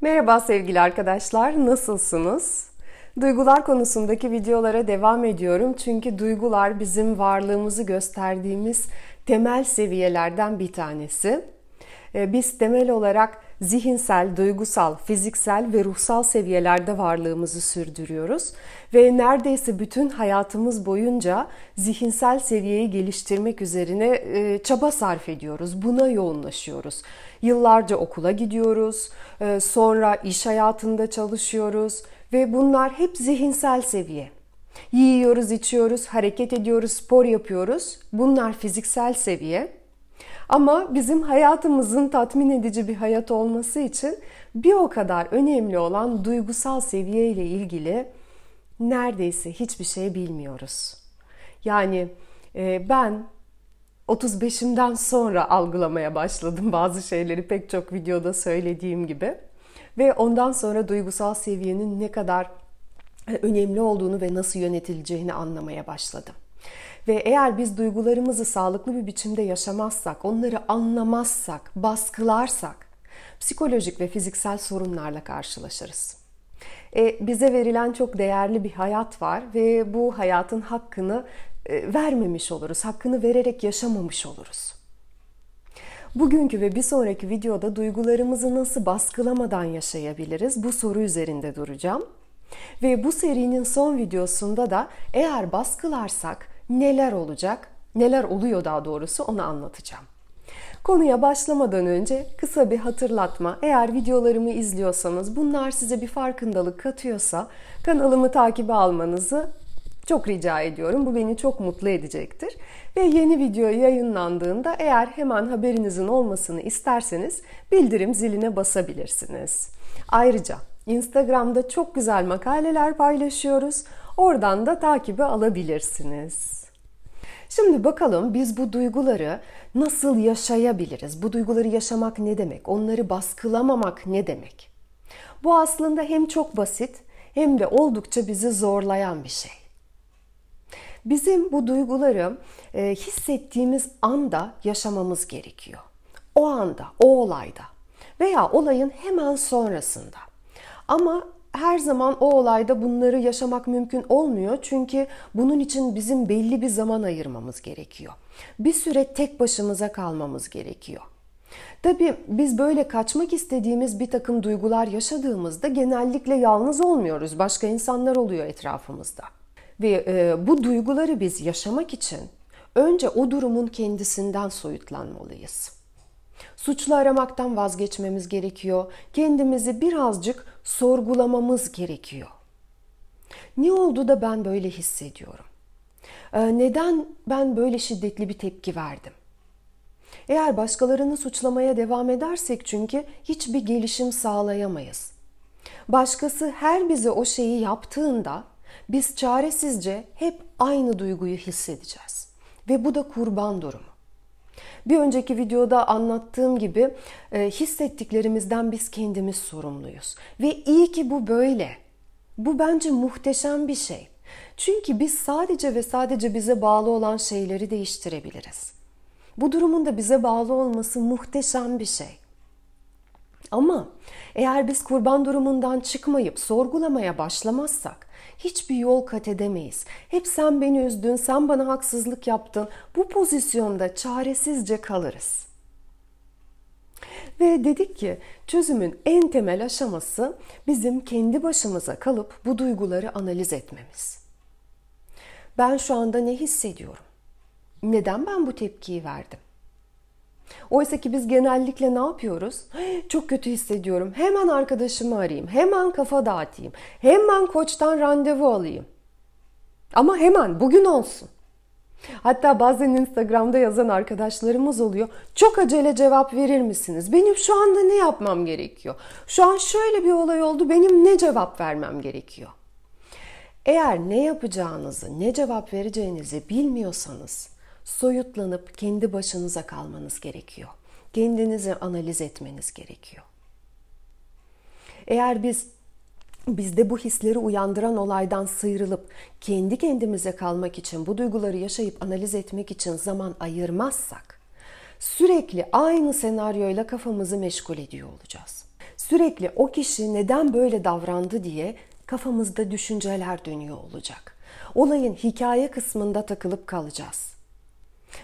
Merhaba sevgili arkadaşlar, nasılsınız? Duygular konusundaki videolara devam ediyorum çünkü duygular bizim varlığımızı gösterdiğimiz temel seviyelerden bir tanesi. Ee, biz temel olarak zihinsel, duygusal, fiziksel ve ruhsal seviyelerde varlığımızı sürdürüyoruz ve neredeyse bütün hayatımız boyunca zihinsel seviyeyi geliştirmek üzerine e, çaba sarf ediyoruz. Buna yoğunlaşıyoruz. Yıllarca okula gidiyoruz, e, sonra iş hayatında çalışıyoruz ve bunlar hep zihinsel seviye. Yiyoruz, içiyoruz, hareket ediyoruz, spor yapıyoruz. Bunlar fiziksel seviye. Ama bizim hayatımızın tatmin edici bir hayat olması için bir o kadar önemli olan duygusal seviye ile ilgili neredeyse hiçbir şey bilmiyoruz. Yani e, ben 35'imden sonra algılamaya başladım bazı şeyleri pek çok videoda söylediğim gibi. Ve ondan sonra duygusal seviyenin ne kadar e, önemli olduğunu ve nasıl yönetileceğini anlamaya başladım. Ve eğer biz duygularımızı sağlıklı bir biçimde yaşamazsak, onları anlamazsak, baskılarsak psikolojik ve fiziksel sorunlarla karşılaşırız. E, bize verilen çok değerli bir hayat var ve bu hayatın hakkını e, vermemiş oluruz, hakkını vererek yaşamamış oluruz. Bugünkü ve bir sonraki videoda duygularımızı nasıl baskılamadan yaşayabiliriz bu soru üzerinde duracağım. Ve bu serinin son videosunda da eğer baskılarsak neler olacak, neler oluyor daha doğrusu onu anlatacağım. Konuya başlamadan önce kısa bir hatırlatma. Eğer videolarımı izliyorsanız bunlar size bir farkındalık katıyorsa kanalımı takibe almanızı çok rica ediyorum. Bu beni çok mutlu edecektir. Ve yeni video yayınlandığında eğer hemen haberinizin olmasını isterseniz bildirim ziline basabilirsiniz. Ayrıca Instagram'da çok güzel makaleler paylaşıyoruz. Oradan da takibi alabilirsiniz. Şimdi bakalım biz bu duyguları nasıl yaşayabiliriz? Bu duyguları yaşamak ne demek? Onları baskılamamak ne demek? Bu aslında hem çok basit hem de oldukça bizi zorlayan bir şey. Bizim bu duyguları e, hissettiğimiz anda yaşamamız gerekiyor. O anda, o olayda veya olayın hemen sonrasında. Ama her zaman o olayda bunları yaşamak mümkün olmuyor. Çünkü bunun için bizim belli bir zaman ayırmamız gerekiyor. Bir süre tek başımıza kalmamız gerekiyor. Tabii biz böyle kaçmak istediğimiz bir takım duygular yaşadığımızda genellikle yalnız olmuyoruz. Başka insanlar oluyor etrafımızda. Ve e, bu duyguları biz yaşamak için önce o durumun kendisinden soyutlanmalıyız. Suçlu aramaktan vazgeçmemiz gerekiyor. Kendimizi birazcık sorgulamamız gerekiyor. Ne oldu da ben böyle hissediyorum? Ee, neden ben böyle şiddetli bir tepki verdim? Eğer başkalarını suçlamaya devam edersek çünkü hiçbir gelişim sağlayamayız. Başkası her bize o şeyi yaptığında biz çaresizce hep aynı duyguyu hissedeceğiz. Ve bu da kurban durumu. Bir önceki videoda anlattığım gibi e, hissettiklerimizden biz kendimiz sorumluyuz. Ve iyi ki bu böyle. Bu bence muhteşem bir şey. Çünkü biz sadece ve sadece bize bağlı olan şeyleri değiştirebiliriz. Bu durumun da bize bağlı olması muhteşem bir şey. Ama eğer biz kurban durumundan çıkmayıp sorgulamaya başlamazsak hiçbir yol kat edemeyiz. Hep sen beni üzdün, sen bana haksızlık yaptın. Bu pozisyonda çaresizce kalırız. Ve dedik ki çözümün en temel aşaması bizim kendi başımıza kalıp bu duyguları analiz etmemiz. Ben şu anda ne hissediyorum? Neden ben bu tepkiyi verdim? Oysa ki biz genellikle ne yapıyoruz? Çok kötü hissediyorum. Hemen arkadaşımı arayayım. Hemen kafa dağıtayım. Hemen koçtan randevu alayım. Ama hemen bugün olsun. Hatta bazen Instagram'da yazan arkadaşlarımız oluyor. Çok acele cevap verir misiniz? Benim şu anda ne yapmam gerekiyor? Şu an şöyle bir olay oldu. Benim ne cevap vermem gerekiyor? Eğer ne yapacağınızı, ne cevap vereceğinizi bilmiyorsanız soyutlanıp kendi başınıza kalmanız gerekiyor. Kendinizi analiz etmeniz gerekiyor. Eğer biz bizde bu hisleri uyandıran olaydan sıyrılıp kendi kendimize kalmak için, bu duyguları yaşayıp analiz etmek için zaman ayırmazsak sürekli aynı senaryoyla kafamızı meşgul ediyor olacağız. Sürekli o kişi neden böyle davrandı diye kafamızda düşünceler dönüyor olacak. Olayın hikaye kısmında takılıp kalacağız.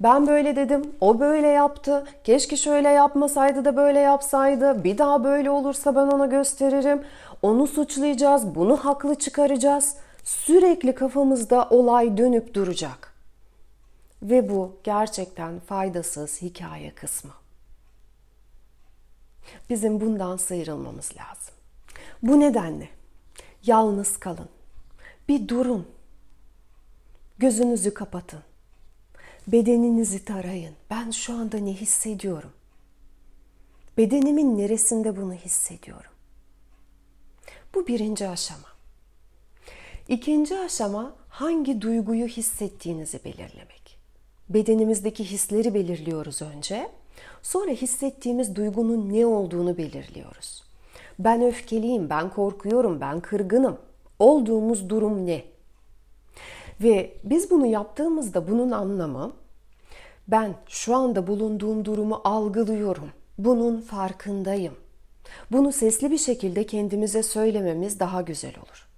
Ben böyle dedim, o böyle yaptı. Keşke şöyle yapmasaydı da böyle yapsaydı. Bir daha böyle olursa ben ona gösteririm. Onu suçlayacağız, bunu haklı çıkaracağız. Sürekli kafamızda olay dönüp duracak. Ve bu gerçekten faydasız hikaye kısmı. Bizim bundan sıyrılmamız lazım. Bu nedenle yalnız kalın. Bir durun. Gözünüzü kapatın. Bedeninizi tarayın. Ben şu anda ne hissediyorum? Bedenimin neresinde bunu hissediyorum? Bu birinci aşama. İkinci aşama hangi duyguyu hissettiğinizi belirlemek. Bedenimizdeki hisleri belirliyoruz önce. Sonra hissettiğimiz duygunun ne olduğunu belirliyoruz. Ben öfkeliyim, ben korkuyorum, ben kırgınım. Olduğumuz durum ne? Ve biz bunu yaptığımızda bunun anlamı ben şu anda bulunduğum durumu algılıyorum. Bunun farkındayım. Bunu sesli bir şekilde kendimize söylememiz daha güzel olur.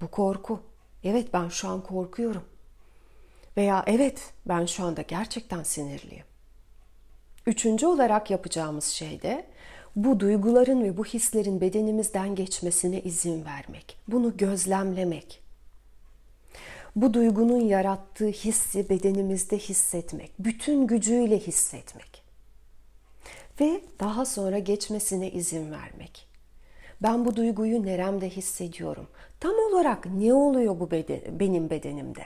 Bu korku. Evet ben şu an korkuyorum. Veya evet ben şu anda gerçekten sinirliyim. Üçüncü olarak yapacağımız şey de bu duyguların ve bu hislerin bedenimizden geçmesine izin vermek. Bunu gözlemlemek. Bu duygunun yarattığı hissi bedenimizde hissetmek, bütün gücüyle hissetmek. Ve daha sonra geçmesine izin vermek. Ben bu duyguyu neremde hissediyorum? Tam olarak ne oluyor bu beden, benim bedenimde?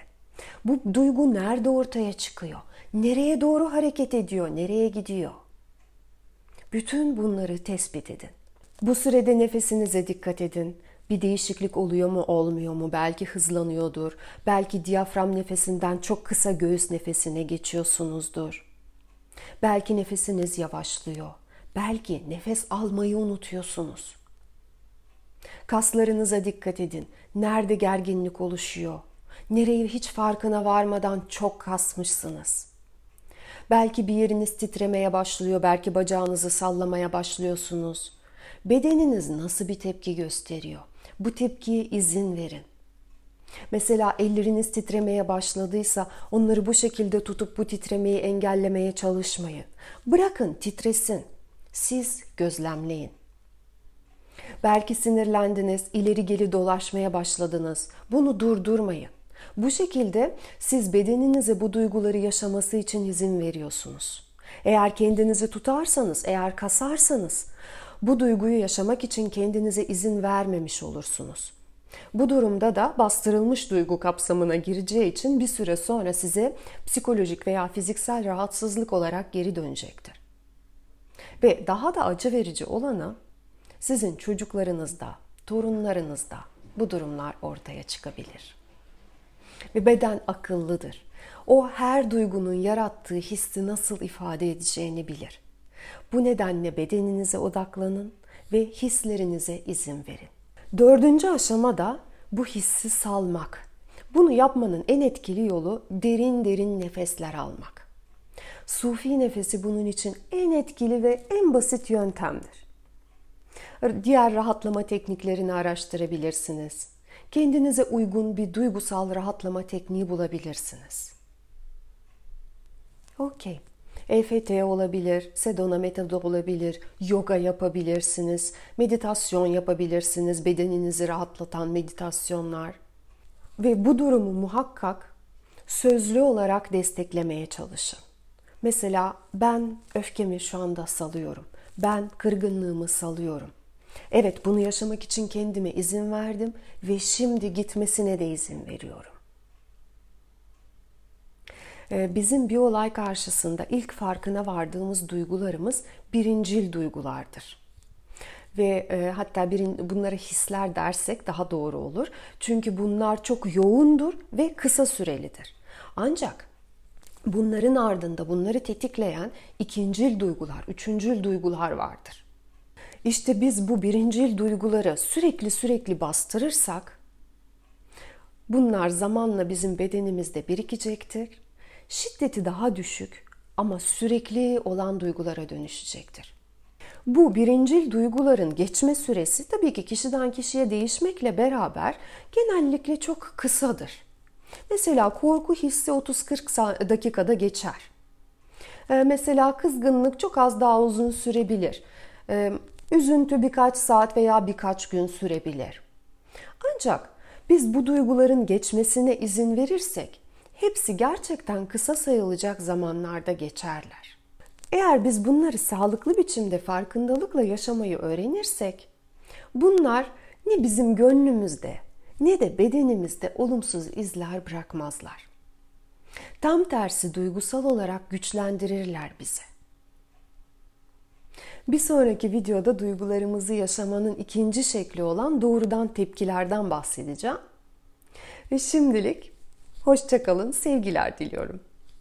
Bu duygu nerede ortaya çıkıyor? Nereye doğru hareket ediyor? Nereye gidiyor? Bütün bunları tespit edin. Bu sürede nefesinize dikkat edin. Bir değişiklik oluyor mu, olmuyor mu? Belki hızlanıyordur. Belki diyafram nefesinden çok kısa göğüs nefesine geçiyorsunuzdur. Belki nefesiniz yavaşlıyor. Belki nefes almayı unutuyorsunuz. Kaslarınıza dikkat edin. Nerede gerginlik oluşuyor? Nereyi hiç farkına varmadan çok kasmışsınız. Belki bir yeriniz titremeye başlıyor, belki bacağınızı sallamaya başlıyorsunuz. Bedeniniz nasıl bir tepki gösteriyor? Bu tepkiye izin verin. Mesela elleriniz titremeye başladıysa onları bu şekilde tutup bu titremeyi engellemeye çalışmayın. Bırakın titresin. Siz gözlemleyin. Belki sinirlendiniz, ileri geri dolaşmaya başladınız. Bunu durdurmayın. Bu şekilde siz bedeninize bu duyguları yaşaması için izin veriyorsunuz. Eğer kendinizi tutarsanız, eğer kasarsanız bu duyguyu yaşamak için kendinize izin vermemiş olursunuz. Bu durumda da bastırılmış duygu kapsamına gireceği için bir süre sonra size psikolojik veya fiziksel rahatsızlık olarak geri dönecektir. Ve daha da acı verici olanı sizin çocuklarınızda, torunlarınızda bu durumlar ortaya çıkabilir. Ve beden akıllıdır. O her duygunun yarattığı hissi nasıl ifade edeceğini bilir. Bu nedenle bedeninize odaklanın ve hislerinize izin verin. Dördüncü aşama da bu hissi salmak. Bunu yapmanın en etkili yolu derin derin nefesler almak. Sufi nefesi bunun için en etkili ve en basit yöntemdir. Diğer rahatlama tekniklerini araştırabilirsiniz. Kendinize uygun bir duygusal rahatlama tekniği bulabilirsiniz. Okey. EFT olabilir, Sedona metodu olabilir, yoga yapabilirsiniz, meditasyon yapabilirsiniz, bedeninizi rahatlatan meditasyonlar. Ve bu durumu muhakkak sözlü olarak desteklemeye çalışın. Mesela ben öfkemi şu anda salıyorum. Ben kırgınlığımı salıyorum. Evet bunu yaşamak için kendime izin verdim ve şimdi gitmesine de izin veriyorum. Ee, bizim bir olay karşısında ilk farkına vardığımız duygularımız birincil duygulardır. Ve e, hatta birin, bunlara hisler dersek daha doğru olur. Çünkü bunlar çok yoğundur ve kısa sürelidir. Ancak bunların ardında bunları tetikleyen ikincil duygular, üçüncül duygular vardır. İşte biz bu birincil duyguları sürekli sürekli bastırırsak bunlar zamanla bizim bedenimizde birikecektir şiddeti daha düşük ama sürekli olan duygulara dönüşecektir. Bu birincil duyguların geçme süresi tabii ki kişiden kişiye değişmekle beraber genellikle çok kısadır. Mesela korku hissi 30-40 dakikada geçer. Ee, mesela kızgınlık çok az daha uzun sürebilir. Ee, üzüntü birkaç saat veya birkaç gün sürebilir. Ancak biz bu duyguların geçmesine izin verirsek hepsi gerçekten kısa sayılacak zamanlarda geçerler. Eğer biz bunları sağlıklı biçimde farkındalıkla yaşamayı öğrenirsek bunlar ne bizim gönlümüzde ne de bedenimizde olumsuz izler bırakmazlar. Tam tersi duygusal olarak güçlendirirler bizi. Bir sonraki videoda duygularımızı yaşamanın ikinci şekli olan doğrudan tepkilerden bahsedeceğim. Ve şimdilik hoşçakalın, sevgiler diliyorum.